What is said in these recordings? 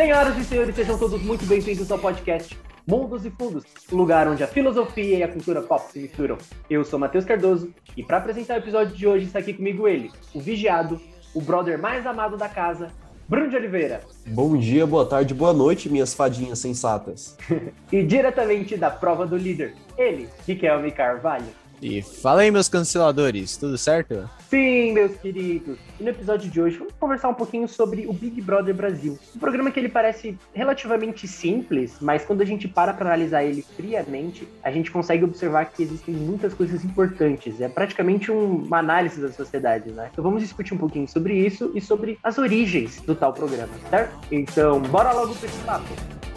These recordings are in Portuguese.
Senhoras e senhores, sejam todos muito bem-vindos ao podcast Mundos e Fundos, lugar onde a filosofia e a cultura pop se misturam. Eu sou Matheus Cardoso e para apresentar o episódio de hoje está aqui comigo ele, o vigiado, o brother mais amado da casa, Bruno de Oliveira. Bom dia, boa tarde, boa noite, minhas fadinhas sensatas. e diretamente da prova do líder, ele, Riquelme Carvalho. E fala aí, meus canceladores, tudo certo? Sim, meus queridos. E no episódio de hoje vamos conversar um pouquinho sobre o Big Brother Brasil. Um programa que ele parece relativamente simples, mas quando a gente para para analisar ele friamente, a gente consegue observar que existem muitas coisas importantes. É praticamente um, uma análise da sociedade, né? Então vamos discutir um pouquinho sobre isso e sobre as origens do tal programa, certo? Então, bora logo para esse papo.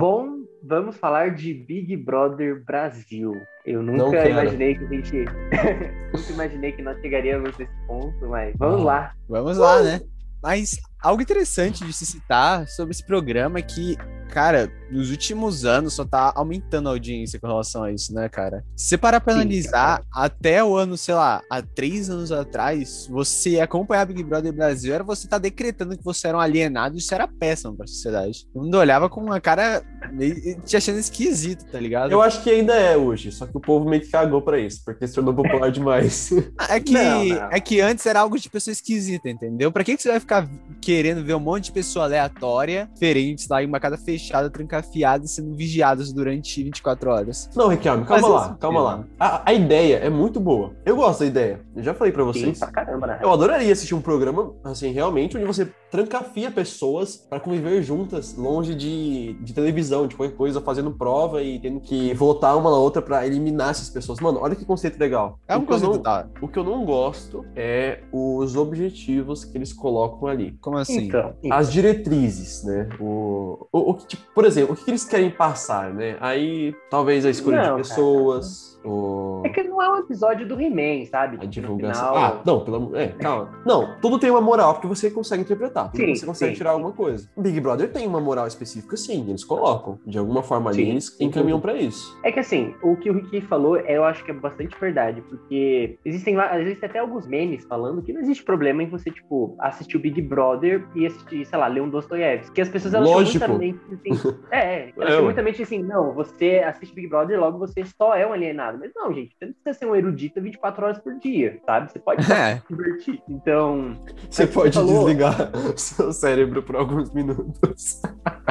Bom, vamos falar de Big Brother Brasil. Eu nunca imaginei que a gente. nunca imaginei que nós chegaríamos nesse ponto, mas vamos lá. Vamos lá, né? Mas algo interessante de se citar sobre esse programa é que cara, nos últimos anos só tá aumentando a audiência com relação a isso, né, cara? Se você parar pra Sim, analisar, cara. até o ano, sei lá, há três anos atrás, você acompanhar Big Brother Brasil era você tá decretando que você era um alienado e isso era péssimo pra sociedade. O mundo olhava com uma cara meio, te achando esquisito, tá ligado? Eu acho que ainda é hoje, só que o povo meio que cagou pra isso, porque se tornou popular demais. É que, não, não. é que antes era algo de pessoa esquisita, entendeu? Pra que, que você vai ficar querendo ver um monte de pessoa aleatória, diferentes lá em uma casa fechada, trancafiada, sendo vigiadas durante 24 horas. Não, Riquelme, calma Mas lá, calma lá. A, a, ideia é muito boa. Eu gosto da ideia. Eu já falei pra vocês. Sim, pra caramba, né? Eu adoraria assistir um programa, assim, realmente, onde você trancafia pessoas para conviver juntas, longe de, de televisão, de qualquer coisa, fazendo prova e tendo que votar uma na outra para eliminar essas pessoas. Mano, olha que conceito legal. É um conceito não, da... O que eu não gosto é os objetivos que eles colocam ali. Como assim? Então, As diretrizes, né? O, o, o tipo, por exemplo, o que eles querem passar, né? Aí, talvez a escolha não, de pessoas. Cara o... É que não é um episódio do He-Man, sabe? A divulgação. Final... Ah, não, pelo amor. É, calma. Não, tudo tem uma moral porque você consegue interpretar. Sim, você consegue sim, tirar sim. alguma coisa. Big Brother tem uma moral específica, sim. Eles colocam. De alguma forma ali, eles encaminham para isso. É que assim, o que o Ricky falou, eu acho que é bastante verdade. Porque existem, existem até alguns memes falando que não existe problema em você, tipo, assistir o Big Brother e assistir, sei lá, ler um Dostoiévski. Que as pessoas elas Lógico. muitamente assim. é, elas é, muitamente assim, não, você assiste Big Brother, logo você só é um alienado nada. Mas não, gente, você não precisa ser um erudito 24 horas por dia, sabe? Você pode é. se divertir. Então. Você pode falou... desligar seu cérebro por alguns minutos.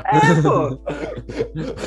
É, pô.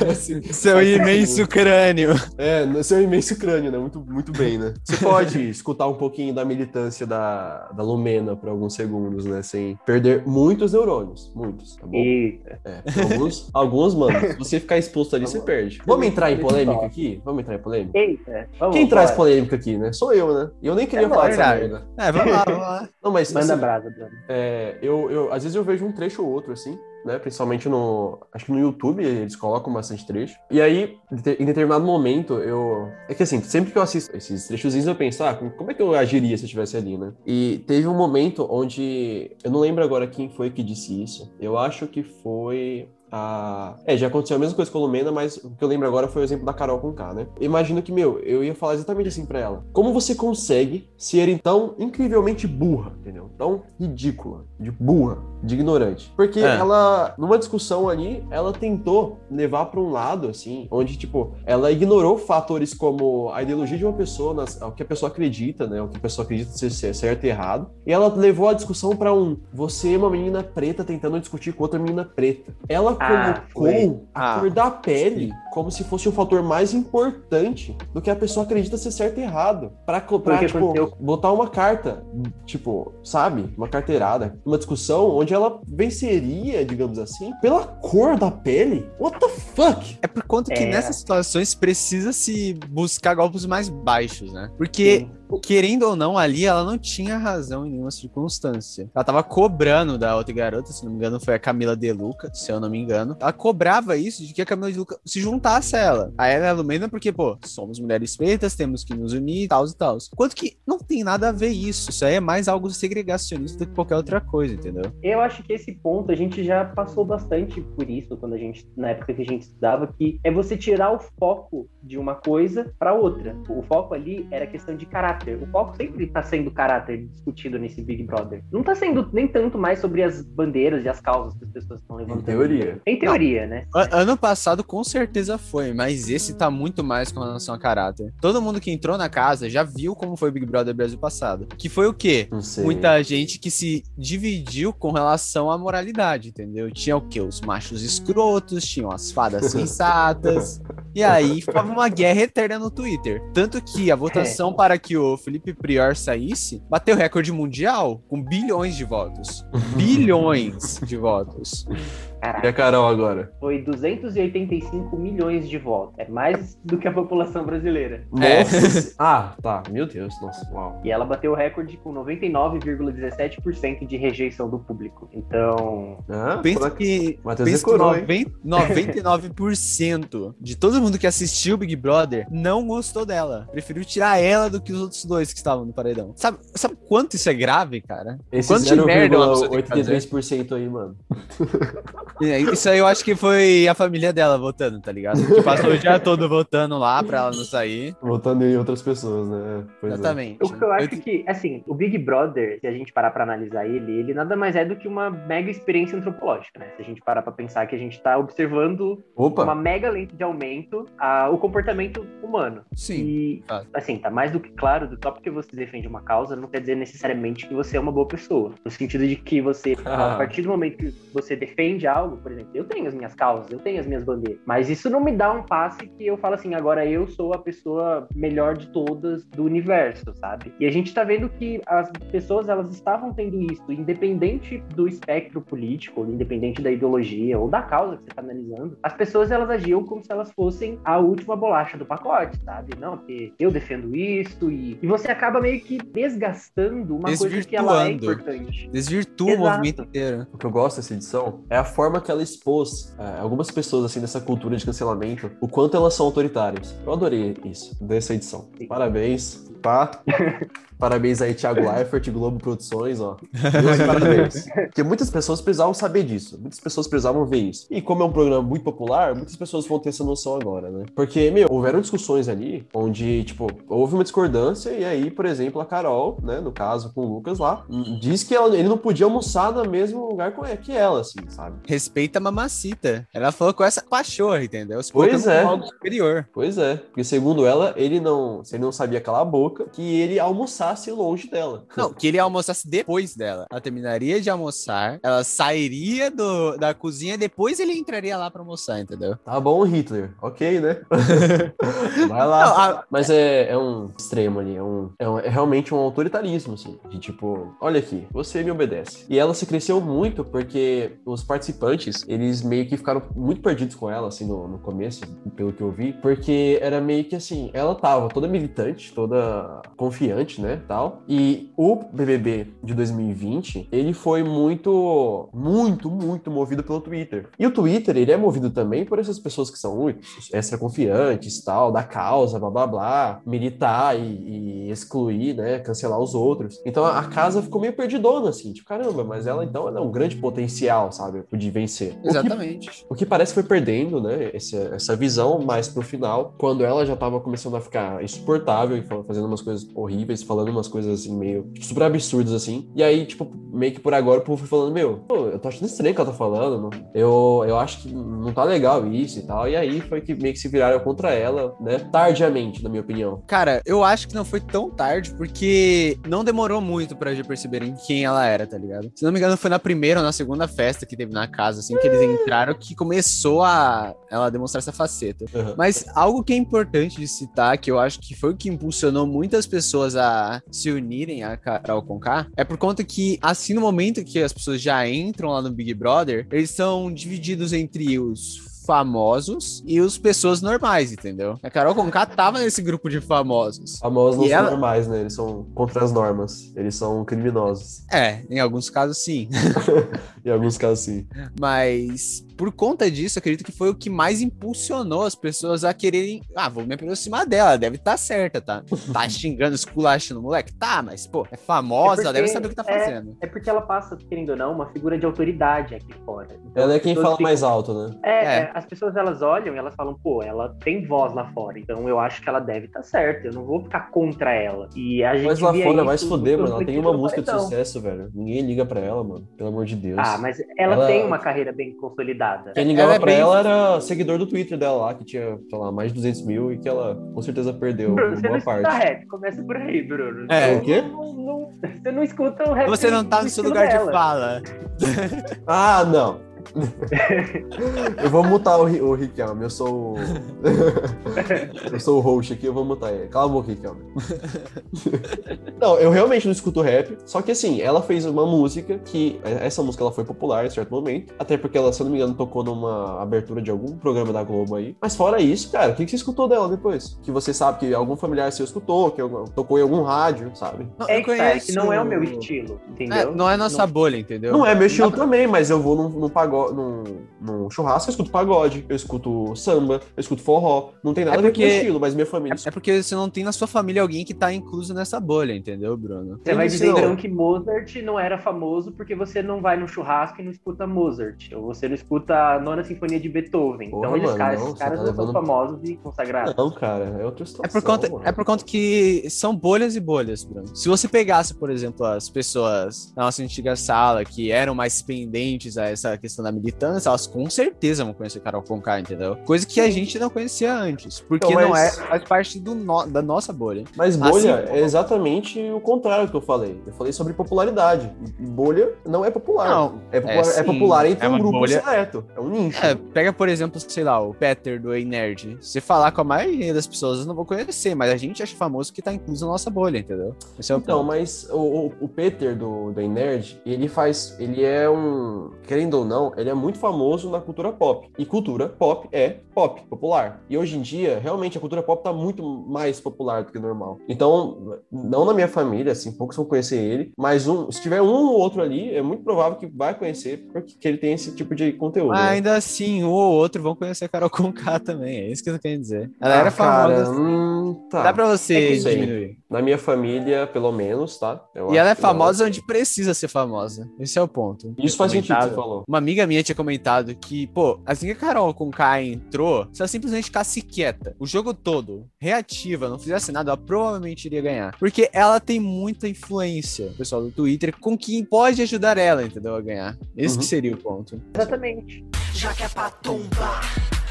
Assim, seu imenso crânio. É, seu imenso crânio, né? Muito, muito bem, né? Você pode escutar um pouquinho da militância da, da Lumena por alguns segundos, né? Sem perder muitos neurônios. Muitos, tá bom? Eita. É, alguns, alguns, mano, se você ficar exposto ali, você perde. Vamos entrar em polêmica aqui? Vamos entrar em polêmica? Eita. É, vamos, Quem traz polêmica aqui, né? Sou eu, né? E eu nem queria é falar dessa merda. É, vamos lá, vamos lá. Não, mas, Manda assim, brasa, Bruno. É, eu, eu, às vezes eu vejo um trecho ou outro, assim, né? Principalmente no. Acho que no YouTube eles colocam bastante trecho. E aí, em determinado momento, eu. É que assim, sempre que eu assisto esses trechozinhos, eu penso, ah, como é que eu agiria se eu estivesse ali, né? E teve um momento onde. Eu não lembro agora quem foi que disse isso. Eu acho que foi É, já aconteceu a mesma coisa com a Lumena, mas o que eu lembro agora foi o exemplo da Carol com K, né? Imagino que, meu, eu ia falar exatamente assim para ela. Como você consegue ser então incrivelmente burra, entendeu? Tão ridícula, de burra, de ignorante. Porque é. ela, numa discussão ali, ela tentou levar para um lado, assim, onde, tipo, ela ignorou fatores como a ideologia de uma pessoa, nas, o que a pessoa acredita, né? O que a pessoa acredita ser certo e errado. E ela levou a discussão para um, você é uma menina preta tentando discutir com outra menina preta. Ela ah, colocou a cor da pele sim. Como se fosse um fator mais importante do que a pessoa acredita ser certo e errado. Pra, pra tipo, botar uma carta, tipo, sabe? Uma carteirada, uma discussão onde ela venceria, digamos assim, pela cor da pele. What the fuck? É por conta que é. nessas situações precisa se buscar golpes mais baixos, né? Porque. Sim querendo ou não, ali ela não tinha razão em nenhuma circunstância. Ela tava cobrando da outra garota, se não me engano, foi a Camila De Luca, se eu não me engano. Ela cobrava isso de que a Camila De Luca se juntasse a ela. A ela é Lumena porque, pô, somos mulheres pretas, temos que nos unir e tal e tal. Quanto que não tem nada a ver isso. Isso aí é mais algo segregacionista do que qualquer outra coisa, entendeu? Eu acho que esse ponto a gente já passou bastante por isso quando a gente, na época que a gente estudava, que é você tirar o foco de uma coisa para outra. O foco ali era questão de caráter. O foco sempre está sendo caráter discutido nesse Big Brother. Não está sendo nem tanto mais sobre as bandeiras e as causas que as pessoas estão levantando. Em teoria. Em teoria, né? Ano passado com certeza foi, mas esse tá muito mais com relação a caráter. Todo mundo que entrou na casa já viu como foi o Big Brother Brasil passado. Que foi o quê? Não sei. Muita gente que se dividiu com relação à moralidade, entendeu? Tinha o quê? Os machos escrotos, tinham as fadas sensatas. e aí ficava uma guerra eterna no Twitter. Tanto que a votação É. para que o Felipe Prior saísse bateu recorde mundial com bilhões de votos. bilhões de votos. E Caraca, a Carol agora? foi 285 milhões de votos. É mais do que a população brasileira. É. Nossa. ah, tá. Meu Deus, nossa, uau. E ela bateu o recorde com 99,17% de rejeição do público. Então, Ah, Pensa que, Matheus pensa que decorou, hein? 90 99% de todo mundo que assistiu o Big Brother não gostou dela. Preferiu tirar ela do que os outros dois que estavam no paredão. Sabe, sabe quanto isso é grave, cara? Esse Quanto de merda uma pessoa tem que fazer? 0,83% aí, mano. É, Isso aí eu acho que foi a família dela votando, tá ligado? Que passou o dia todo votando lá pra ela não sair. Votando em outras pessoas, né? Pois é. Exatamente. o que eu acho que, assim, o Big Brother, se a gente parar pra analisar ele, ele nada mais é do que uma mega experiência antropológica, né? Se a gente parar pra pensar que a gente tá observando Opa! uma mega lente de aumento a, o comportamento humano. Sim. E, fato. assim, tá mais do que claro, do só porque você defende uma causa, não quer dizer necessariamente que você é uma boa pessoa. No sentido de que você, Ah. a partir do momento que você defende algo, por exemplo, eu tenho as minhas causas, eu tenho as minhas bandeiras, mas isso não me dá um passe que eu falo assim, agora eu sou a pessoa melhor de todas do universo, sabe? E a gente tá vendo que as pessoas, elas estavam tendo isso, independente do espectro político, independente da ideologia ou da causa que você tá analisando, as pessoas, elas agiam como se elas fossem a última bolacha do pacote, sabe? Não, porque eu defendo isso e, e você acaba meio que desgastando uma coisa que ela é importante. Desvirtua o Exato. movimento inteiro. O que eu gosto dessa edição é a forma que ela expôs é, algumas pessoas, assim, dessa cultura de cancelamento, o quanto elas são autoritárias. Eu adorei isso, dessa edição. Sim. Parabéns, tá? Parabéns aí, Thiago Leifert, Globo Produções, ó. Meus parabéns. Porque muitas pessoas precisavam saber disso. Muitas pessoas precisavam ver isso. E como é um programa muito popular, muitas pessoas vão ter essa noção agora, né? Porque, meu, houveram discussões ali onde, tipo, houve uma discordância e aí, por exemplo, a Carol, né, no caso com o Lucas lá, diz que ela- ele não podia almoçar no mesmo lugar que ela, assim, sabe? Respeita a mamacita. Ela falou com essa pachorra, entendeu? Se Pois é. algo superior. Pois é, porque segundo ela, ele não, se ele não sabia calar a boca, que ele almoçasse longe dela. Não, que ele almoçasse depois dela. Ela terminaria de almoçar, ela sairia do, da cozinha, depois ele entraria lá pra almoçar, entendeu? Tá bom, Hitler. Ok, né? Vai lá. Não, a- Mas é, é um extremo ali, é, um, é, um- é realmente um autoritarismo, assim. De tipo, olha aqui, você me obedece. E ela se cresceu muito porque os participantes, eles meio que ficaram muito perdidos com ela, assim, no, no começo, pelo que eu vi. Porque era meio que assim, ela tava toda militante, toda confiante, né, tal. E o BBB de 2020, ele foi muito, muito, muito movido pelo Twitter. E o Twitter, ele é movido também por essas pessoas que são extra confiantes, tal, da causa, blá blá blá, militar e, e excluir, né, cancelar os outros. Então a, casa ficou meio perdidona, assim, tipo, caramba, mas ela então ela é um grande potencial, sabe, de vencer. O que Exatamente. o que parece que foi perdendo, né? Essa, essa visão mais pro final, quando ela já tava começando a ficar insuportável e fa- fazendo umas coisas horríveis, falando umas coisas assim, meio tipo, super absurdas assim. E aí, tipo, meio que por agora o povo foi falando: Meu, pô, eu tô achando estranho o que ela tá falando, não- eu, eu acho que não tá legal isso e tal. E aí foi que meio que se viraram contra ela, né? Tardiamente, na minha opinião. Cara, eu acho que não foi tão tarde, porque não demorou muito pra já perceberem quem ela era, tá ligado? Se não me engano, foi na primeira ou na segunda festa que teve na casa, assim, que eles entraram, que começou a ela demonstrar essa faceta. Uhum. Mas algo que é importante de citar, que eu acho que foi o que impulsionou muitas pessoas a se unirem a Carol Conká, é por conta que, assim, no momento que as pessoas já entram lá no Big Brother, eles são divididos entre os famosos e os pessoas normais, entendeu? A Carol Conká tava nesse grupo de famosos. Famosos não são ela- normais, né? Eles são contra as normas. Eles são criminosos. É, em alguns casos sim. Em alguns casos, sim. Mas por conta disso, acredito que foi o que mais impulsionou as pessoas a quererem. Ah, vou me aproximar dela, deve estar certa, tá? Tá xingando, esculachando o moleque? Tá, mas, pô, é famosa, É ela porque- deve saber o que tá é- fazendo. É porque ela passa, querendo ou não, uma figura de autoridade aqui fora. Então, Ela é quem fala ficam- mais alto, né? É, É. é, as pessoas elas olham e elas falam, pô, ela tem voz lá fora, então eu acho que ela deve estar certa, eu não vou ficar contra ela. E a gente Mas lá fora vai se no fuder, mano. Ela tem uma música de Paredão. sucesso, velho. Ninguém liga pra ela, mano. Pelo amor de Deus. Ah, mas ela, Ela- tem uma carreira bem consolidada. Quem ligava Ela é pra bem- ela era seguidor do Twitter dela lá, que tinha, sei lá, mais de 200 mil e que ela com certeza perdeu Bruno, você não boa parte. rap, começa por aí, Bruno. É. O quê? Não- não- você não escuta o rap. Você não tá no seu lugar de dela. fala. Ah, não. Eu vou mutar o, o Riquelme, eu sou o... eu sou o host aqui, eu vou mutar ele. Cala a boca, Riquelme. não, eu realmente não escuto rap, só que assim, ela fez uma música que, essa música ela foi popular em certo momento, até porque ela, se eu não me engano, tocou numa abertura de algum programa da Globo aí. Mas fora isso, cara, o que, que você escutou dela depois? Que você sabe que algum familiar seu escutou, que tocou em algum rádio, sabe? Não, É eu que, tá, é que não é o meu estilo, É, entendeu? não é nossa bolha, entendeu? Não é meu estilo pra- também, mas eu vou num, num, pagode, num, num churrasco, eu escuto pagode, eu escuto samba, eu escuto forró. Não tem nada É a ver com o porque- estilo, mas minha família. É porque você não tem na sua família alguém que tá incluso nessa bolha, entendeu, Bruno? Você vai Isso dizer então que Mozart não era famoso porque você não vai no churrasco e não escuta Mozart, ou você não escuta a nona sinfonia de Beethoven. Porra, então eles, mano, cara, não, esses caras tá não são levando- famosos e consagrados. Não, cara, é outra situação. É por, conta, mano. é por conta que são bolhas e bolhas, Bruno. Se você pegasse, por exemplo, as pessoas da nossa antiga sala que eram mais pendentes a essa questão da militância, elas com certeza vão conhecer Carol Conká, entendeu? Coisa que a gente não conhecia antes, porque Então, não é mas- faz parte do no- da nossa bolha. Mas bolha Assim, é exatamente o contrário do que eu falei. Eu falei sobre popularidade. Bolha não é popular. Não, é, popular é, sim, popular entre é um grupo bolha- seleto. É um nicho. É, pega, por exemplo, sei lá, o Peter do Ei Nerd. Se falar com a maioria das pessoas, eu não vou conhecer, mas a gente acha famoso que tá incluso na nossa bolha, entendeu? Esse é o Então, ponto. mas o, o, o Peter do, do Ei Nerd, ele faz. Ele é um. Querendo ou não, ele é muito famoso na cultura pop. E cultura pop é pop, popular. E hoje em dia, realmente, a cultura pop tá muito mais popular do que normal. Então, não na minha família, assim, poucos vão conhecer ele, mas um, se tiver um ou outro ali, é muito provável que vai conhecer, porque que ele tem esse tipo de conteúdo. Né? ainda assim, um ou outro vão conhecer a Carol Conká também. É isso que eu tô querendo dizer. Ela Ah, era famosa. cara, hum, tá. Dá pra você É que sim. diminuir. Na minha família, pelo menos, tá? Eu E ela é famosa onde precisa ser famosa. Esse é o ponto. Isso faz sentido, você falou. Uma amiga minha tinha comentado que, pô, assim que a Carol com K entrou, se ela simplesmente ficasse quieta o jogo todo, reativa, não fizesse nada, ela provavelmente iria ganhar. Porque ela tem muita influência, o pessoal do Twitter, com quem pode ajudar ela, entendeu? A ganhar. Esse Uhum. que seria o ponto. Exatamente. Já que é pra tombar,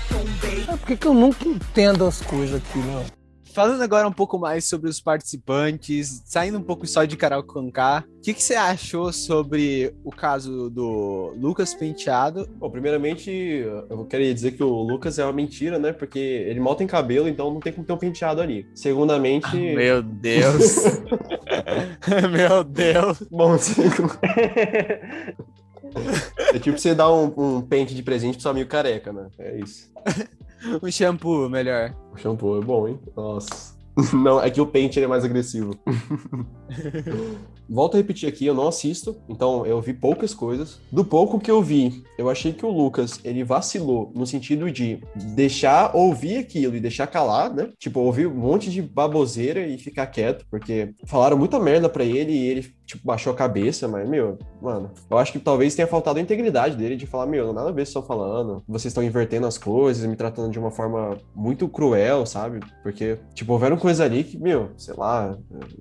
tombei. É porque que eu nunca entendo as coisas aqui, né? Falando agora um pouco mais sobre os participantes, saindo um pouco só de Carol Conká, o que, que você achou sobre o caso do Lucas Penteado? Bom, primeiramente, eu queria dizer que o Lucas é uma mentira, né? Porque ele mal tem cabelo, então não tem como ter um penteado ali. Segundamente. Meu Deus! Meu Deus! Bom, segundo- é tipo você dar um, um pente de presente pro seu amigo careca, né? É isso. Um shampoo, melhor. O shampoo é bom, hein? Nossa. Não, é que o pente é mais agressivo. Volto a repetir aqui, eu não assisto, então eu vi poucas coisas. Do pouco que eu vi, eu achei que o Lucas, ele vacilou no sentido de deixar ouvir aquilo e deixar calar, né? Tipo, ouvir um monte de baboseira e ficar quieto, porque falaram muita merda pra ele e ele, tipo, baixou a cabeça, mas, meu, mano, eu acho que talvez tenha faltado a integridade dele de falar, meu, nada a ver estão falando, vocês estão invertendo as coisas, me tratando de uma forma muito cruel, sabe? Porque, tipo, houveram coisas ali que, meu, sei lá,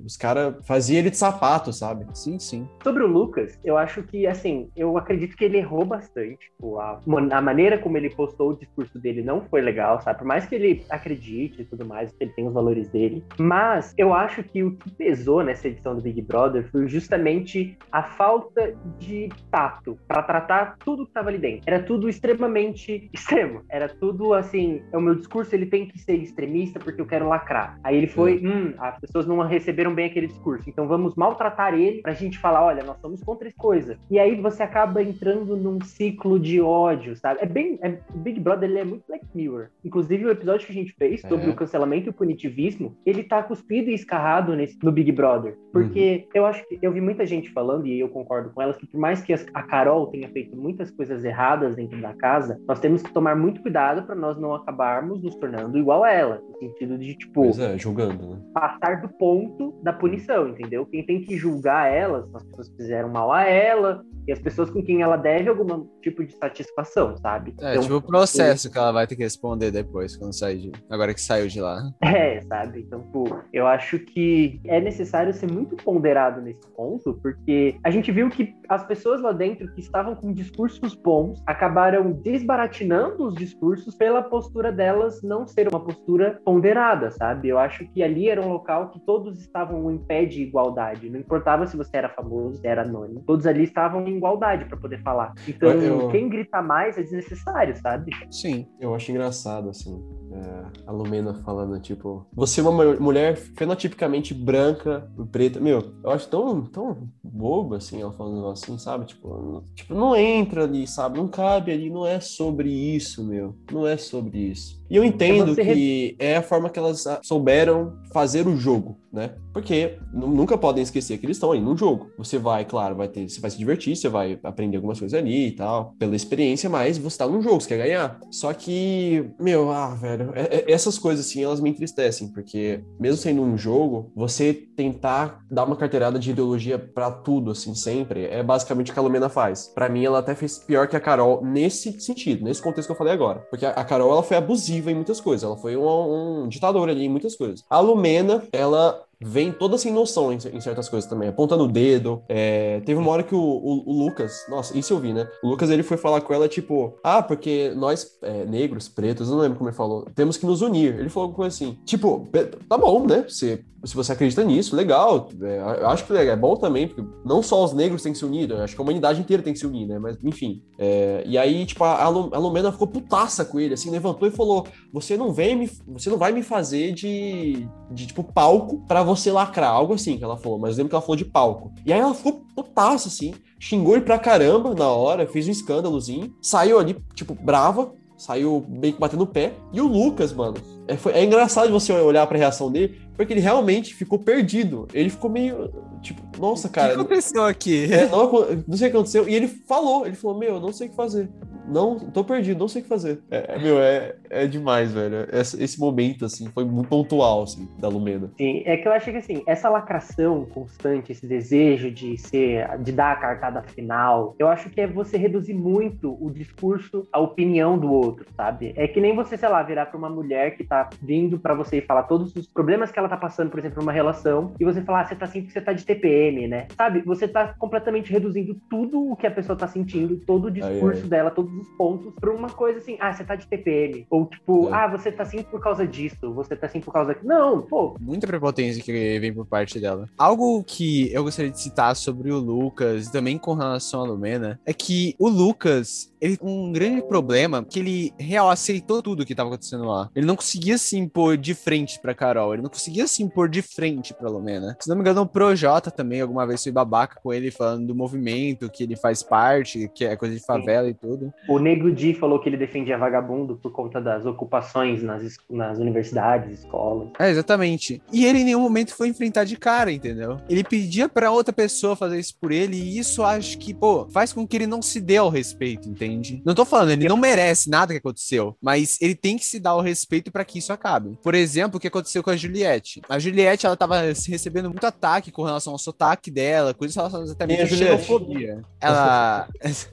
os caras faziam ele de sapato, sabe? Sim, sim. Sobre o Lucas, eu acho que, assim, eu acredito que ele errou bastante. Tipo, a, a maneira como ele postou o discurso dele não foi legal, sabe? Por mais que ele acredite e tudo mais, que ele tem os valores dele. Mas eu acho que o que pesou nessa edição do Big Brother foi justamente a falta de tato para tratar tudo que estava ali dentro. Era tudo extremamente extremo. Era tudo assim, o meu discurso ele tem que ser extremista porque eu quero lacrar. Aí ele foi, hum, as pessoas não receberam bem aquele discurso, então vamos maltratar ele pra gente falar, olha, nós somos contra essa coisa. E aí você acaba entrando num ciclo de ódio, sabe? É bem, é, o Big Brother ele é muito Black Mirror. Inclusive o episódio que a gente fez sobre É. o cancelamento e o punitivismo, ele tá cuspido e escarrado nesse, no Big Brother. Porque eu acho que eu vi muita gente falando, e eu concordo com elas, que por mais que as- a Carol tenha feito muitas coisas erradas dentro da casa, nós temos que tomar muito cuidado para nós não acabarmos nos tornando igual a ela. No sentido de, tipo, Pois é, julgando, né? passar do ponto da punição, entendeu? Quem tem que julgar ela são as pessoas fizeram mal a ela e as pessoas com quem ela deve algum tipo de satisfação, sabe? É, Então, tipo o processo que ela vai ter que responder depois, quando sair de. Agora que saiu de lá. É, sabe? Então, pô, eu acho que é necessário ser muito ponderado nesse ponto, porque a gente viu que as pessoas lá dentro que estavam com discursos bons acabaram desbaratinando os discursos pela postura delas não ser uma postura ponderada, sabe? Eu acho que ali era um local que todos estavam em pé de igualdade. Não importava se você era famoso, se era anônimo. Todos ali estavam em igualdade para poder falar. Então, Eu- quem grita mais é desnecessário, sabe? Sim. Eu acho engraçado, assim, é, a Lumena falando, tipo, você é uma mu- mulher fenotipicamente branca, preta. Meu, eu acho tão, tão bobo, assim, ela falando assim, sabe? Tipo, não- tipo, não entra ali, sabe? Não cabe ali, não é sobre isso, meu. Não é sobre isso. E eu entendo você re- que é a forma que elas ah, souberam fazer o jogo, né? Porque nu- nunca podem esquecer que eles estão aí num jogo. Você vai, claro, vai ter, você vai se divertir, você vai aprender algumas coisas ali e tal, pela experiência, mas você tá num jogo, você quer ganhar. Só que, meu, ah, velho, é- é- essas coisas assim, elas me entristecem, porque mesmo sendo um jogo, você tentar dar uma carteirada de ideologia pra tudo, assim, sempre, é basicamente o que a Lumena faz. Pra mim, ela até fez pior que a Carol nesse sentido, nesse contexto que eu falei agora. Porque a a Carol, ela foi abusiva em muitas coisas, ela foi um, um ditador ali em muitas coisas. A Lumena, ela vem toda sem noção em, em certas coisas também, apontando o dedo. É, teve uma hora que o, o- o Lucas, nossa, isso eu vi, né? O Lucas ele foi falar com ela, tipo, ah, porque nós, é, negros, pretos, não lembro como ele falou, temos que nos unir. Ele falou alguma coisa assim, tipo, "Be- tá bom, né? Se, se você acredita nisso, legal. É, acho que é bom também, porque não só os negros têm que se unir, acho que a humanidade inteira tem que se unir, né? Mas, enfim. É, e aí, tipo, a, a Lu- a Lumena ficou putaça com ele, assim, levantou e falou: Você não vem me. Você não vai me fazer de, de tipo, palco pra você lacrar. Algo assim que ela falou, mas eu lembro que ela falou de palco. E aí ela ficou putaça, assim, xingou ele pra caramba na hora, fez um escândalozinho, saiu ali, tipo, brava. Saiu meio que batendo o pé. E o Lucas, mano. É, foi- é engraçado você olhar pra reação dele, porque ele realmente ficou perdido. Ele ficou meio. Tipo, nossa, O que cara. aconteceu aqui? É, não, não sei o que aconteceu. E ele falou, ele falou, meu, eu não sei o que fazer. Não, tô perdido, não sei o que fazer. É, é, meu, é, é demais, velho. Esse, esse momento, assim, foi muito pontual, assim, da Lumena. Sim, é que eu acho que assim, essa lacração constante, esse desejo de ser, de dar a cartada final, eu acho que é você reduzir muito o discurso, a opinião do outro, sabe? É que nem você, sei lá, virar pra uma mulher que tá vindo pra você e falar todos os problemas que ela tá passando, por exemplo, numa relação, e você falar, ah, você tá assim porque você tá de TPM, né? Sabe? Você tá completamente reduzindo tudo o que a pessoa tá sentindo, todo o discurso ai. dela, todos os pontos, pra uma coisa assim, ah, você tá de TPM. Ou tipo, É. ah, você tá assim por causa disso, você tá assim por causa. Não, pô, Muita prepotência que vem por parte dela. Algo que eu gostaria de citar sobre o Lucas e também com relação à Lumena é que o Lucas, ele um grande problema que ele real aceitou tudo que tava acontecendo lá. Ele não conseguia se impor de frente pra Carol, ele não conseguia se impor de frente pra Lumena. Se não me engano, o Projota também alguma vez foi babaca com ele falando do movimento que ele faz parte, que é coisa de favela e tudo. O Negro Di falou que ele defendia vagabundo por conta das ocupações nas, nas universidades, escolas. É, exatamente. E ele em nenhum momento foi enfrentar de cara, entendeu? Ele pedia pra outra pessoa fazer isso por ele, e isso acho que, pô, faz com que ele não se dê ao respeito, entende? Não tô falando, ele não merece nada que aconteceu, mas ele tem que se dar ao respeito pra que isso acabe. Por exemplo, o que aconteceu com a Juliette. A Juliette, ela tava recebendo muito ataque com relação ao sotaque dela, coisas relacionadas até mesmo a à xenofobia. Ela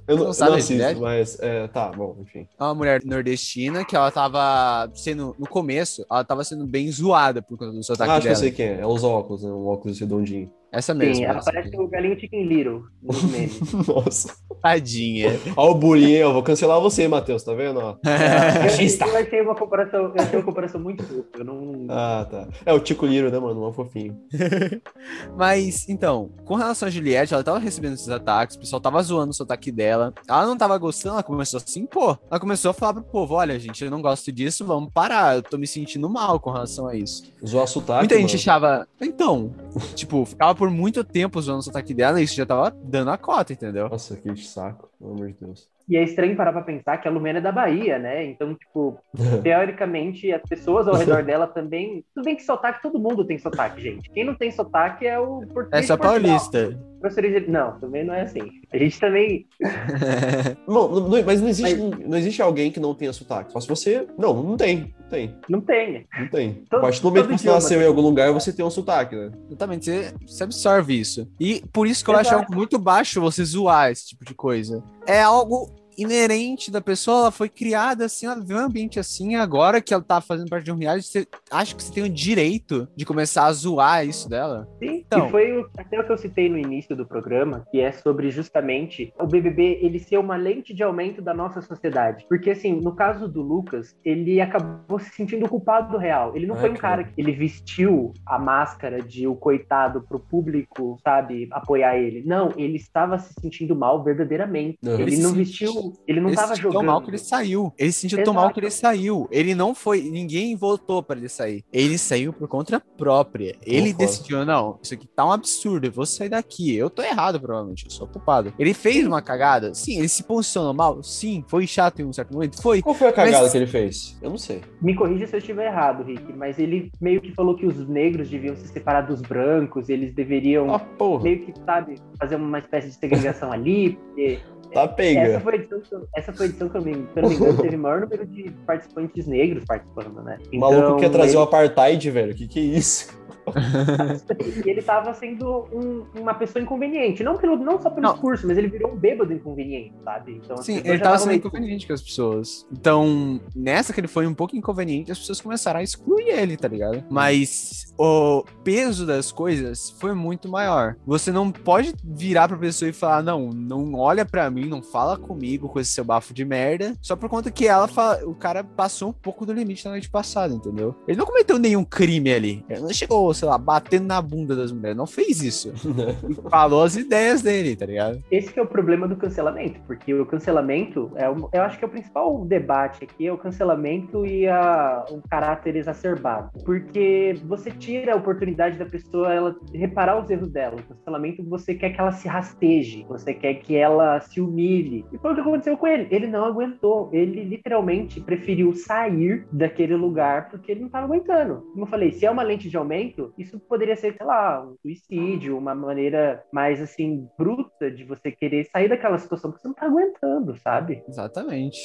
Eu Não não, sabe não assisto, mas é, tá, bom, enfim. é uma mulher nordestina que ela tava sendo, no começo, ela tava sendo bem zoada por conta do sotaque Ah, acho que eu dela. sei quem é. É os óculos, né? Um óculos redondinho. Essa mesmo. Sim, ela essa parece o galinho Chicken Little nos memes. Nossa. Tadinha. Ó o bullying, eu vou cancelar você, Matheus, tá vendo? Ó. eu, eu achei uma comparação, eu achei uma comparação muito fofa. Eu não. Ah, tá. É o Tico Liro, né, mano? Um fofinho. Mas, então, com relação a Juliette, ela tava recebendo esses ataques, o pessoal tava zoando o sotaque dela. Ela não tava gostando, ela começou assim, pô. Ela começou a falar pro povo: olha, gente, eu não gosto disso, vamos parar. Eu tô me sentindo mal com relação a isso. Zoar sotaque, Muita gente mano. achava. Então, tipo, ficava por muito tempo zoando o sotaque dela e isso já tava dando a cota, entendeu? Nossa, que saco, pelo amor de Deus. E é estranho parar pra pensar que a Lumena é da Bahia, né? Então, tipo, teoricamente, as pessoas ao redor dela também. Tudo bem que sotaque, todo mundo tem sotaque, gente. Quem não tem sotaque é o É português. só de Portugal. paulista. Professores de- Não, também não é assim. A gente também. Não, não- não- mas não existe, não existe alguém que não tenha sotaque. Só se você. Não, não tem. Não tem. Não tem. Não tem. Todo- a partir do momento que você nasceu em algum lugar, você tem um sotaque, né? Exatamente, você, você absorve isso. E por isso que eu acho Exato. algo muito baixo você zoar esse tipo de coisa. É algo inerente da pessoa, ela foi criada assim, ela viveu um ambiente assim, agora que ela tá fazendo parte de um reality, você acha que você tem o direito de começar a zoar isso dela? Sim, Então. e foi o- até o que eu citei no início do programa, que é sobre justamente o BBB ele ser uma lente de aumento da nossa sociedade. Porque, assim, no caso do Lucas, ele acabou se sentindo culpado do real. Ele não Ai, foi um cara. cara que ele vestiu a máscara de o coitado pro público, sabe, apoiar ele. Não, ele estava se sentindo mal verdadeiramente. Uhum. Ele, Ele se não senti- ele não ele sentiu jogando. tão mal que ele saiu. Ele se sentiu tão mal que ele saiu. Ele não foi, ninguém votou pra ele sair. Ele saiu por conta própria. Ele Concordo. decidiu, não, isso aqui tá um absurdo, eu vou sair daqui. Eu tô errado, provavelmente, eu sou culpado. Ele fez uma cagada? Sim. Ele se posicionou mal? Sim. Foi chato em um certo momento? Foi. Qual foi a cagada Mas- que ele fez? Eu não sei. Me corrija se eu estiver errado, Rick, mas ele meio que falou que os negros deviam se separar dos brancos, eles deveriam Ah, porra. meio que, sabe, fazer uma espécie de segregação ali, porque Tá essa pega. foi a edição, essa foi a edição que eu me, se eu não me engano, teve o maior número de participantes negros participando, né? O maluco quer trazer ele, o apartheid, velho. Que que é isso? e ele tava sendo um- uma pessoa inconveniente, não, pelo, não só pelo Não. discurso, mas ele virou um bêbado inconveniente, sabe? Então, Sim, ele já tava tavam sendo meio- inconveniente com as pessoas. Então, nessa que ele foi um pouco inconveniente, as pessoas começaram a excluir ele, tá ligado? Mas o peso das coisas foi muito maior. Você não pode virar pra pessoa e falar, não, não olha pra mim, não fala comigo com esse seu bafo de merda, só por conta que ela fala, o cara passou um pouco do limite na noite passada, entendeu? Ele não cometeu nenhum crime ali. Ele não chegou, sei lá, batendo na bunda das mulheres, não fez isso. Falou as ideias dele, tá ligado? Esse que é o problema do cancelamento, porque o cancelamento, é um- eu acho que é o principal debate aqui é o cancelamento e a, o caráter exacerbado. Porque você tira a oportunidade da pessoa ela reparar os erros dela. O cancelamento você quer que ela se rasteje, você quer que ela se humilhe. E foi o que aconteceu com ele. Ele não aguentou. Ele literalmente preferiu sair daquele lugar porque ele não estava aguentando. Como eu falei, se é uma lente de aumento, isso poderia ser, sei lá, um suicídio, uma maneira mais assim bruta de você querer sair daquela situação porque você não tá aguentando, sabe? Exatamente.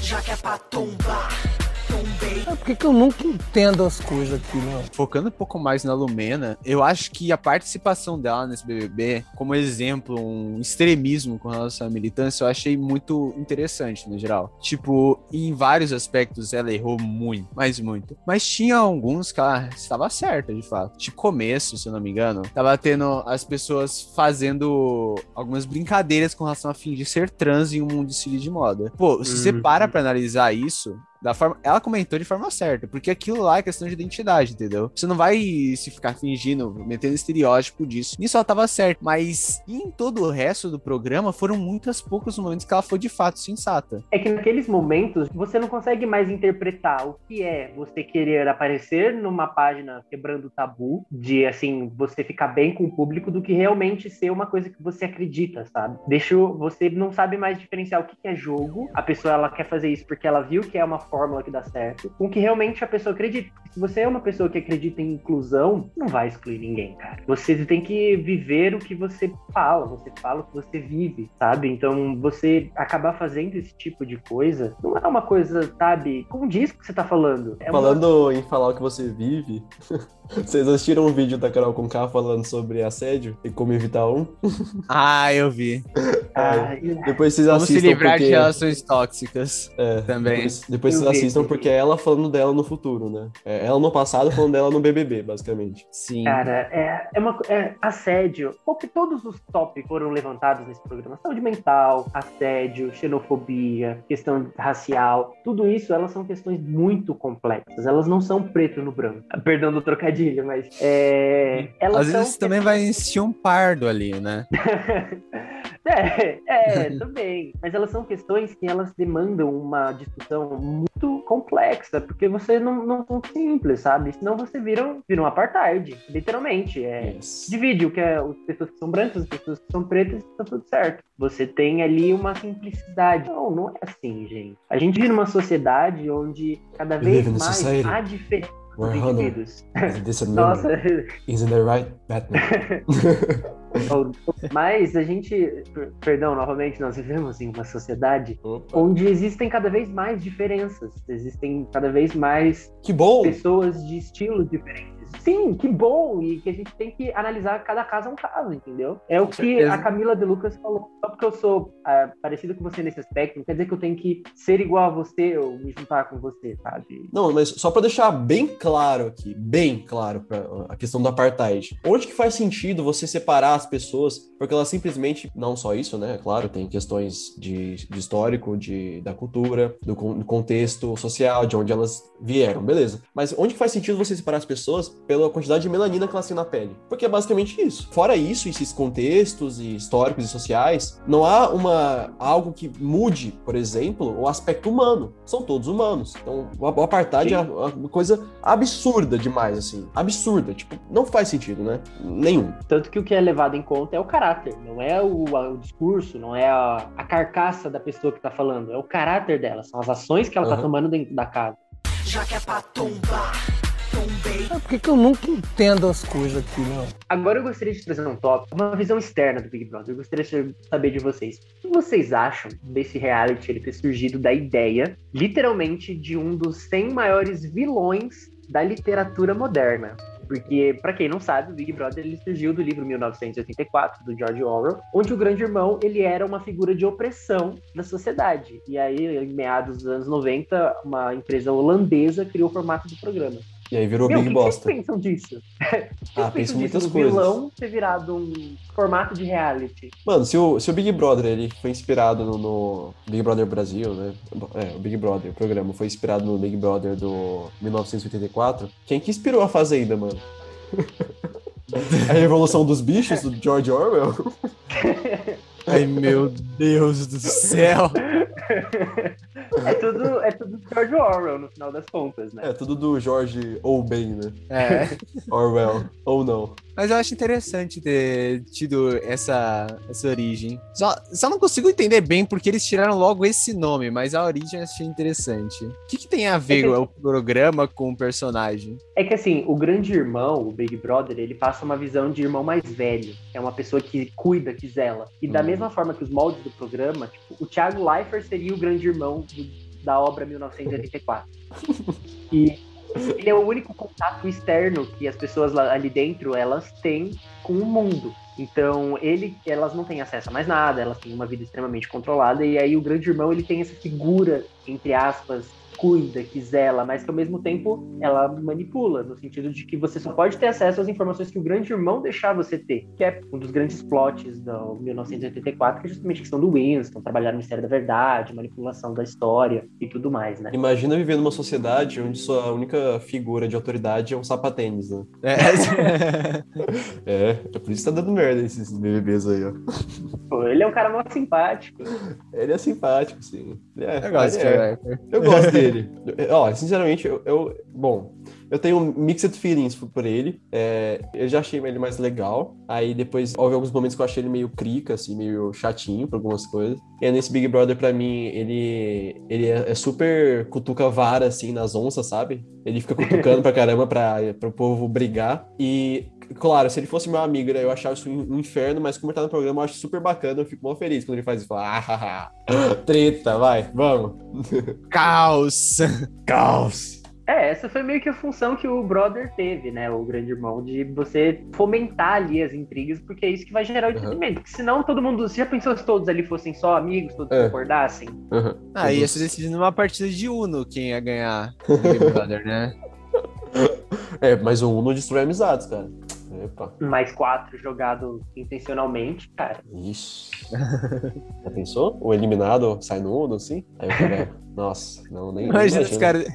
Já que é pra tombar. É, Por que, eu nunca entendo as coisas aqui, não? Focando um pouco mais na Lumena, eu acho que a participação dela nesse BBB, como exemplo, um extremismo com relação à militância, eu achei muito interessante no geral. Tipo, em vários aspectos ela errou muito, mas muito. Mas tinha alguns que ela estava certa, de fato. Tipo, começo, se eu não me engano, tava tendo as pessoas fazendo algumas brincadeiras com relação a fingir ser trans em um desfile de moda. Pô, se você Uhum. para pra analisar isso, da forma, ela comentou de forma certa, porque aquilo lá é questão de identidade, entendeu? Você não vai se ficar fingindo, metendo estereótipo disso. Nisso ela tava certa, mas em todo o resto do programa foram muitos poucos momentos que ela foi de fato sensata. É que naqueles momentos você não consegue mais interpretar o que é você querer aparecer numa página quebrando o tabu, de assim, você ficar bem com o público, do que realmente ser uma coisa que você acredita, sabe? Deixa você não sabe mais diferenciar o que é jogo, a pessoa ela quer fazer isso porque ela viu que é uma fórmula que dá certo, com o que realmente a pessoa acredita. Se você é uma pessoa que acredita em inclusão, não vai excluir ninguém, cara. Você tem que viver o que você fala, você fala o que você vive, sabe? Então, você acabar fazendo esse tipo de coisa não é uma coisa, sabe? Como diz que você tá falando. É uma- Falando em falar o que você vive, vocês assistiram um vídeo da Carol com K falando sobre assédio e como evitar um? Ah, eu vi. Ah, Depois vocês Vamos se assistam livrar porque... de relações tóxicas É, também. Depois, depois vocês assistam porque é ela falando dela no futuro, né? É ela no passado falando dela no BBB, basicamente. Sim. Cara, é, é uma é, assédio. Porque todos os tópicos foram levantados nesse programa: saúde mental, assédio, xenofobia, questão racial. Tudo isso, elas são questões muito complexas. Elas não são preto no branco. Perdão do trocadilho, mas é, elas Às são vezes também vai existir um pardo ali, né? É, é, também. Mas elas são questões que elas demandam uma discussão muito complexa, porque você não, não são simples, sabe? Senão você vira um, vira um apartheid, literalmente. É, Yes. divide o que é as pessoas que são brancas, as pessoas que são pretas, tá tudo certo. Você tem ali uma simplicidade. Não, não é assim, gente. A gente vive numa sociedade onde cada vez mais há diferença where indivíduos. is Nossa, Isn't that right, Batman? mas a gente, per- perdão, novamente, nós vivemos em uma sociedade Opa. onde existem cada vez mais diferenças, existem cada vez mais Que bom! pessoas de estilos diferentes. Sim, que bom! E que a gente tem que analisar cada caso é um caso, entendeu? É o Com que certeza. a Camila De Lucas falou. Só porque eu sou ah, parecido com você nesse aspecto, não quer dizer que eu tenho que ser igual a você ou me juntar com você, sabe? Não, mas só pra deixar bem claro aqui, bem claro pra, a questão do apartheid. Onde que faz sentido você separar as pessoas, porque elas simplesmente, não só isso, né? Claro, tem questões de, de histórico, de, da cultura, do, do contexto social, de onde elas vieram, beleza. Mas onde que faz sentido você separar as pessoas pela quantidade de melanina que elas têm na pele? Porque é basicamente isso. Fora isso, esses contextos e históricos e sociais, não há uma algo que mude, por exemplo, o aspecto humano. São todos humanos. Então, o apartheid Sim. é uma coisa absurda demais, assim. Absurda. Tipo, não faz sentido, né? Nenhum. Tanto que o que é levado em conta é o caráter, não é o, o discurso, não é a, a carcaça da pessoa que tá falando, é o caráter dela, são as ações que ela tá Aham. tomando dentro da casa. Já que é pra tombar. É, Por que, que eu nunca entendo as coisas aqui, não? Agora eu gostaria de trazer um tópico, uma visão externa do Big Brother. Eu gostaria de saber de vocês. O que vocês acham desse reality ele ter surgido da ideia, literalmente, de um dos 100 maiores vilões da literatura moderna? Porque, pra quem não sabe, o Big Brother ele surgiu do livro 1984, do George Orwell, onde o grande irmão ele era uma figura de opressão da sociedade. E aí, em meados dos anos 90, uma empresa holandesa criou o formato do programa. E aí virou Meu, o Big que que Bosta. vocês pensam disso? O que Ah, penso pensam muitas disso, coisas. vilão ter virado um formato de reality? Mano, se o, se o Big Brother ele foi inspirado no, no Big Brother Brasil, né? É, o Big Brother, o programa, foi inspirado no Big Brother do 1984. Quem que inspirou a Fazenda, mano? a Revolução dos Bichos, do George Orwell? Ai, meu Deus do céu. É tudo, é tudo George Orwell, no final das contas, né? É, tudo do George ou bem, né? É. Orwell, ou não. Mas eu acho interessante ter tido essa, essa origem. Só, só não consigo entender bem porque eles tiraram logo esse nome, mas a origem eu achei interessante. O que, que tem a ver É que- o programa com o personagem? É que assim, o grande irmão, o Big Brother, ele passa uma visão de irmão mais velho. É uma pessoa que cuida, que zela. E da Hum. mesma forma que os moldes do programa, tipo, o Thiago Leifert seria o grande irmão do- da obra 1984. e ele é o único contato externo que as pessoas lá, ali dentro, elas têm com o mundo. Então, ele, elas não têm acesso a mais nada, elas têm uma vida extremamente controlada, e aí o grande irmão, ele tem essa figura, entre aspas, cuida, que zela, mas que ao mesmo tempo ela manipula, no sentido de que você só pode ter acesso às informações que o grande irmão deixar você ter, que é um dos grandes plots do 1984, que é justamente a questão do Winston, trabalhar no Mistério da Verdade, manipulação da história e tudo mais, né? Imagina viver numa sociedade onde sua única figura de autoridade é um sapatênis, né? É. É, é por isso que tá dando merda esses BBBs aí, ó. Pô, ele é um cara muito simpático. Ele é simpático, sim. É, Eu gosto é. Eu gosto dele. Ó, sinceramente, eu, eu- Bom, eu tenho mixed feelings por ele. É, eu já achei ele mais legal. Aí depois houve alguns momentos que eu achei ele meio crica, assim, meio chatinho por algumas coisas. E nesse Big Brother, pra mim, ele, ele é, é super cutuca vara, assim, nas onças, sabe? Ele fica cutucando pra caramba pra, pro povo brigar. E, claro, se ele fosse meu amigo, né, eu achava isso um inferno, mas como ele tá no programa, eu acho super bacana. Eu fico mó feliz quando ele faz isso. Fala, ah, treta, vai, vamos. Caos. Caos. É, essa foi meio que a função que o Brother teve, né? O grande irmão, de você fomentar ali as intrigas, porque é isso que vai gerar o Uhum. entretenimento. Porque senão todo mundo. Você já pensou se todos ali fossem só amigos, todos É. concordassem? Aham. Ah, ia ser decidido numa partida de Uno quem ia ganhar o Big Brother, né? É, mas o Uno destrói amizades, cara. Epa. Mais quatro jogado intencionalmente, cara. Ixi. Já pensou? O eliminado sai no Uno, assim? Aí o cara. Nossa, não, nem. nem Imagina os caras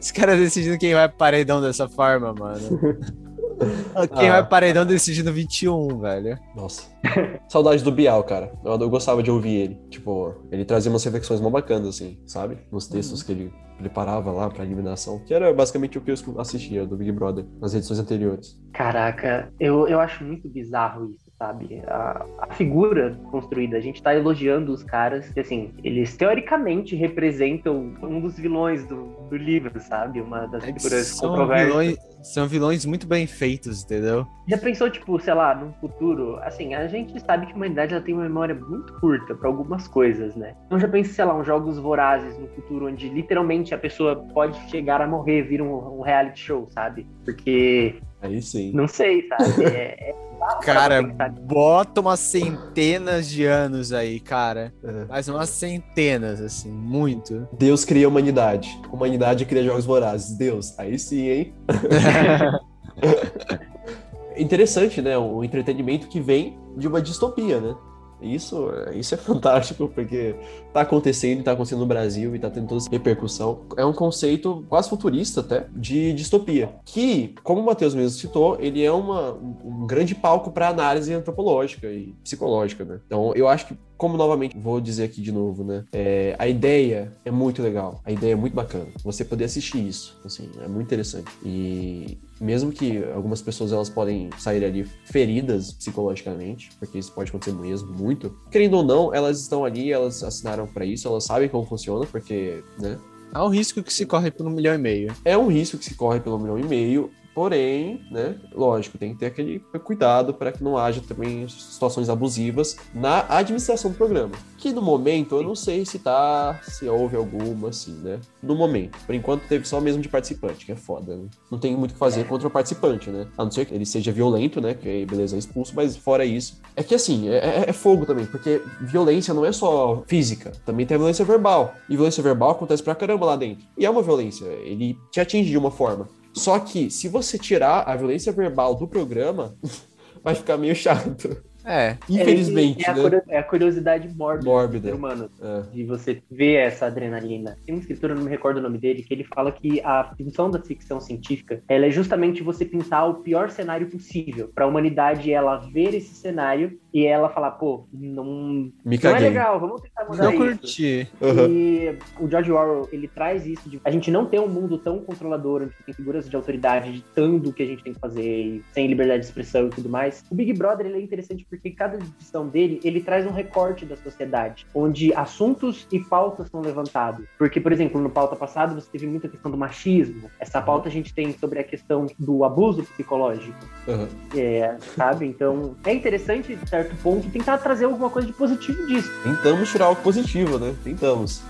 os caras decidindo quem vai pro paredão dessa forma, mano. Quem Ah. vai paredão decidindo 21, velho. Nossa. Saudade do Bial, cara. Eu, eu gostava de ouvir ele. Tipo, ele trazia umas reflexões mó bacanas, assim, sabe? Nos textos que ele preparava lá pra eliminação. Que era basicamente o que eu assistia do Big Brother nas edições anteriores. Caraca, eu, eu acho muito bizarro isso, sabe? A, a figura construída, a gente tá elogiando os caras, que assim, eles teoricamente representam um dos vilões do, do livro, sabe? Uma das figuras São controversas. vilões, são vilões muito bem feitos, entendeu? Já pensou, tipo, sei lá, num futuro, assim, a gente sabe que a humanidade ela tem uma memória muito curta pra algumas coisas, né? Então já pensei, sei lá, uns jogos vorazes no futuro onde literalmente a pessoa pode chegar a morrer, vir um, um reality show, sabe? Porque, Aí sim. não sei, sabe? É, é Cara, bota umas centenas de anos aí, cara. É. Mais umas centenas, assim, muito. Deus cria a humanidade. Humanidade cria jogos vorazes. Deus. Aí sim, hein? Interessante, né? O entretenimento que vem de uma distopia, né? Isso, isso é fantástico, porque tá acontecendo tá acontecendo no Brasil e tá tendo toda essa repercussão. É um conceito quase futurista até, de distopia. Que, como o Matheus mesmo citou, ele é uma, um um grande palco para análise antropológica e psicológica, né? Então, eu acho que, como novamente vou dizer aqui de novo, né? É, a ideia é muito legal, a ideia é muito bacana. Você poder assistir isso, assim, é muito interessante. E mesmo que algumas pessoas elas podem sair ali feridas psicologicamente, porque isso pode acontecer mesmo, muito. Querendo ou não, elas estão ali, elas assinaram para isso, elas sabem como funciona, porque, né? Há um risco que se corre por um milhão e meio. É um risco que se corre pelo milhão e meio, porém, né, lógico, tem que ter aquele cuidado para que não haja também situações abusivas na administração do programa. Que no momento eu não sei se tá, se houve alguma, assim, né? No momento. Por enquanto teve só mesmo de participante, que é foda, né? Não tem muito o que fazer contra o participante, né? A não ser que ele seja violento, né? Que aí, beleza, é expulso, mas fora isso. É que assim, é, é- é fogo também, porque violência não é só física, também tem a violência verbal. E violência verbal acontece pra caramba lá dentro. E é uma violência, ele te atinge de uma forma. Só que se você tirar a violência verbal do programa, vai ficar meio chato. É. Infelizmente, é, a, né? curio- é a curiosidade mórbida do Mórbida. ser humano. É. de você ver essa adrenalina. Tem um escritor, eu não me recordo o nome dele, que ele fala que a função da ficção científica ela é justamente você pintar o pior cenário possível para a humanidade ela ver esse cenário e ela falar, pô, não, Me não é legal, vamos tentar mudar Não isso. curti. Aham. E o George Orwell, ele traz isso de a gente não ter um mundo tão controlador, onde tem figuras de autoridade ditando o que a gente tem que fazer, e sem liberdade de expressão e tudo mais. O Big Brother, ele é interessante porque cada edição dele, ele traz um recorte da sociedade, onde assuntos e pautas são levantados. Porque, por exemplo, no pauta passado, você teve muita questão do machismo. Essa pauta a gente tem sobre a questão do abuso psicológico. Aham. É, sabe? Então, é interessante, de certo ponto, tentar trazer alguma coisa de positivo disso. Tentamos tirar algo positivo, né? Tentamos.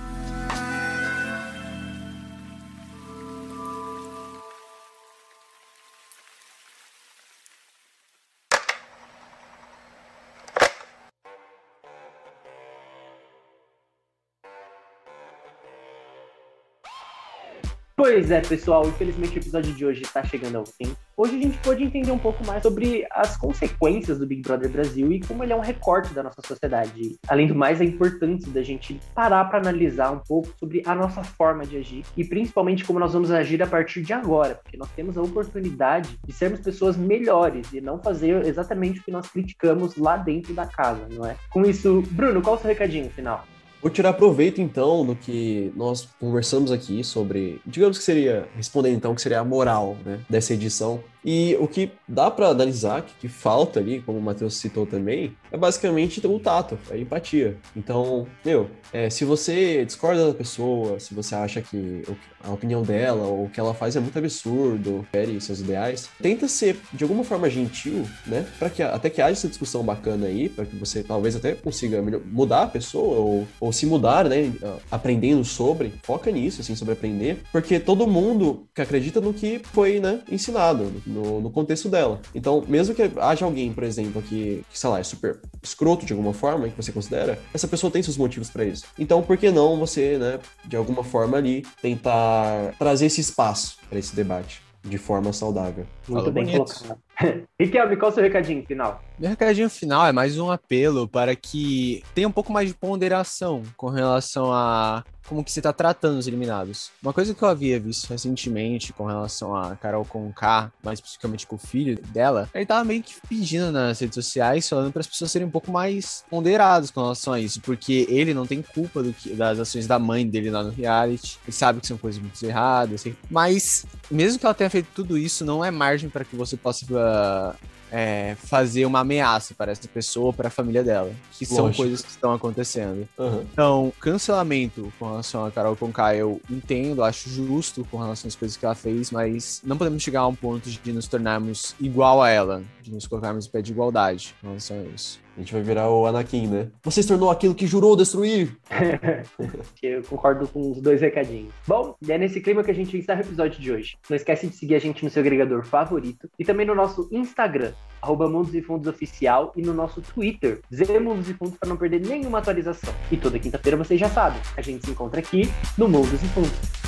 Pois é, pessoal, infelizmente o episódio de hoje está chegando ao fim. Hoje a gente pôde entender um pouco mais sobre as consequências do Big Brother Brasil e como ele é um recorte da nossa sociedade. Além do mais, a importância da gente parar para analisar um pouco sobre a nossa forma de agir e principalmente como nós vamos agir a partir de agora, porque nós temos a oportunidade de sermos pessoas melhores e não fazer exatamente o que nós criticamos lá dentro da casa, não é? Com isso, Bruno, qual o seu recadinho final? Vou tirar proveito, então, do que nós conversamos aqui sobre, digamos que seria, respondendo então, que seria a moral, né, dessa edição, E o que dá pra analisar, que, que falta ali, como o Matheus citou também, é basicamente o tato, a empatia. Então, meu, é, se você discorda da pessoa, se você acha que a opinião dela ou o que ela faz é muito absurdo, fere seus ideais, tenta ser de alguma forma gentil, né? Para que até que haja essa discussão bacana aí, para que você talvez até consiga mudar a pessoa ou, ou se mudar, né? Aprendendo sobre, foca nisso, assim, sobre aprender, porque todo mundo que acredita no que foi, né, ensinado no, no contexto dela. Então, mesmo que haja alguém, por exemplo, que, que sei lá, é super escroto de alguma forma, que você considera, essa pessoa tem seus motivos para isso. Então, por que não você, né, de alguma forma ali, tentar trazer esse espaço para esse debate de forma saudável? Muito Fala bem bonito. colocado. Riquelme, qual é o seu recadinho final? Meu recadinho final é mais um apelo para que tenha um pouco mais de ponderação com relação a como que você está tratando os eliminados. Uma coisa que eu havia visto recentemente com relação a Carol Conká, mais especificamente com o filho dela, ele tava meio que pedindo nas redes sociais, falando para as pessoas serem um pouco mais ponderadas com relação a isso, porque ele não tem culpa que, das ações da mãe dele lá no reality, ele sabe que são coisas muito erradas, assim, mas mesmo que ela tenha feito tudo isso, não é margem para que você possa ah, é, fazer uma ameaça para essa pessoa, para a família dela, que são Lógico. coisas que estão acontecendo. Aham. Então, cancelamento com relação a Carol Conká, eu entendo, acho justo com relação às coisas que ela fez, mas não podemos chegar a um ponto de nos tornarmos igual a ela, de nos colocarmos em pé de igualdade com relação a isso. A gente vai virar o Anakin, né? Você se tornou aquilo que jurou destruir. eu concordo com os dois recadinhos. Bom, é nesse clima que a gente encerra o episódio de hoje. Não esquece de seguir a gente no seu agregador favorito e também no nosso Instagram, arroba Mundos e Fundos Oficial, e no nosso Twitter, Mundos e Fundos, para não perder nenhuma atualização. E toda quinta-feira vocês já sabem, a gente se encontra aqui no Mundos e Fundos.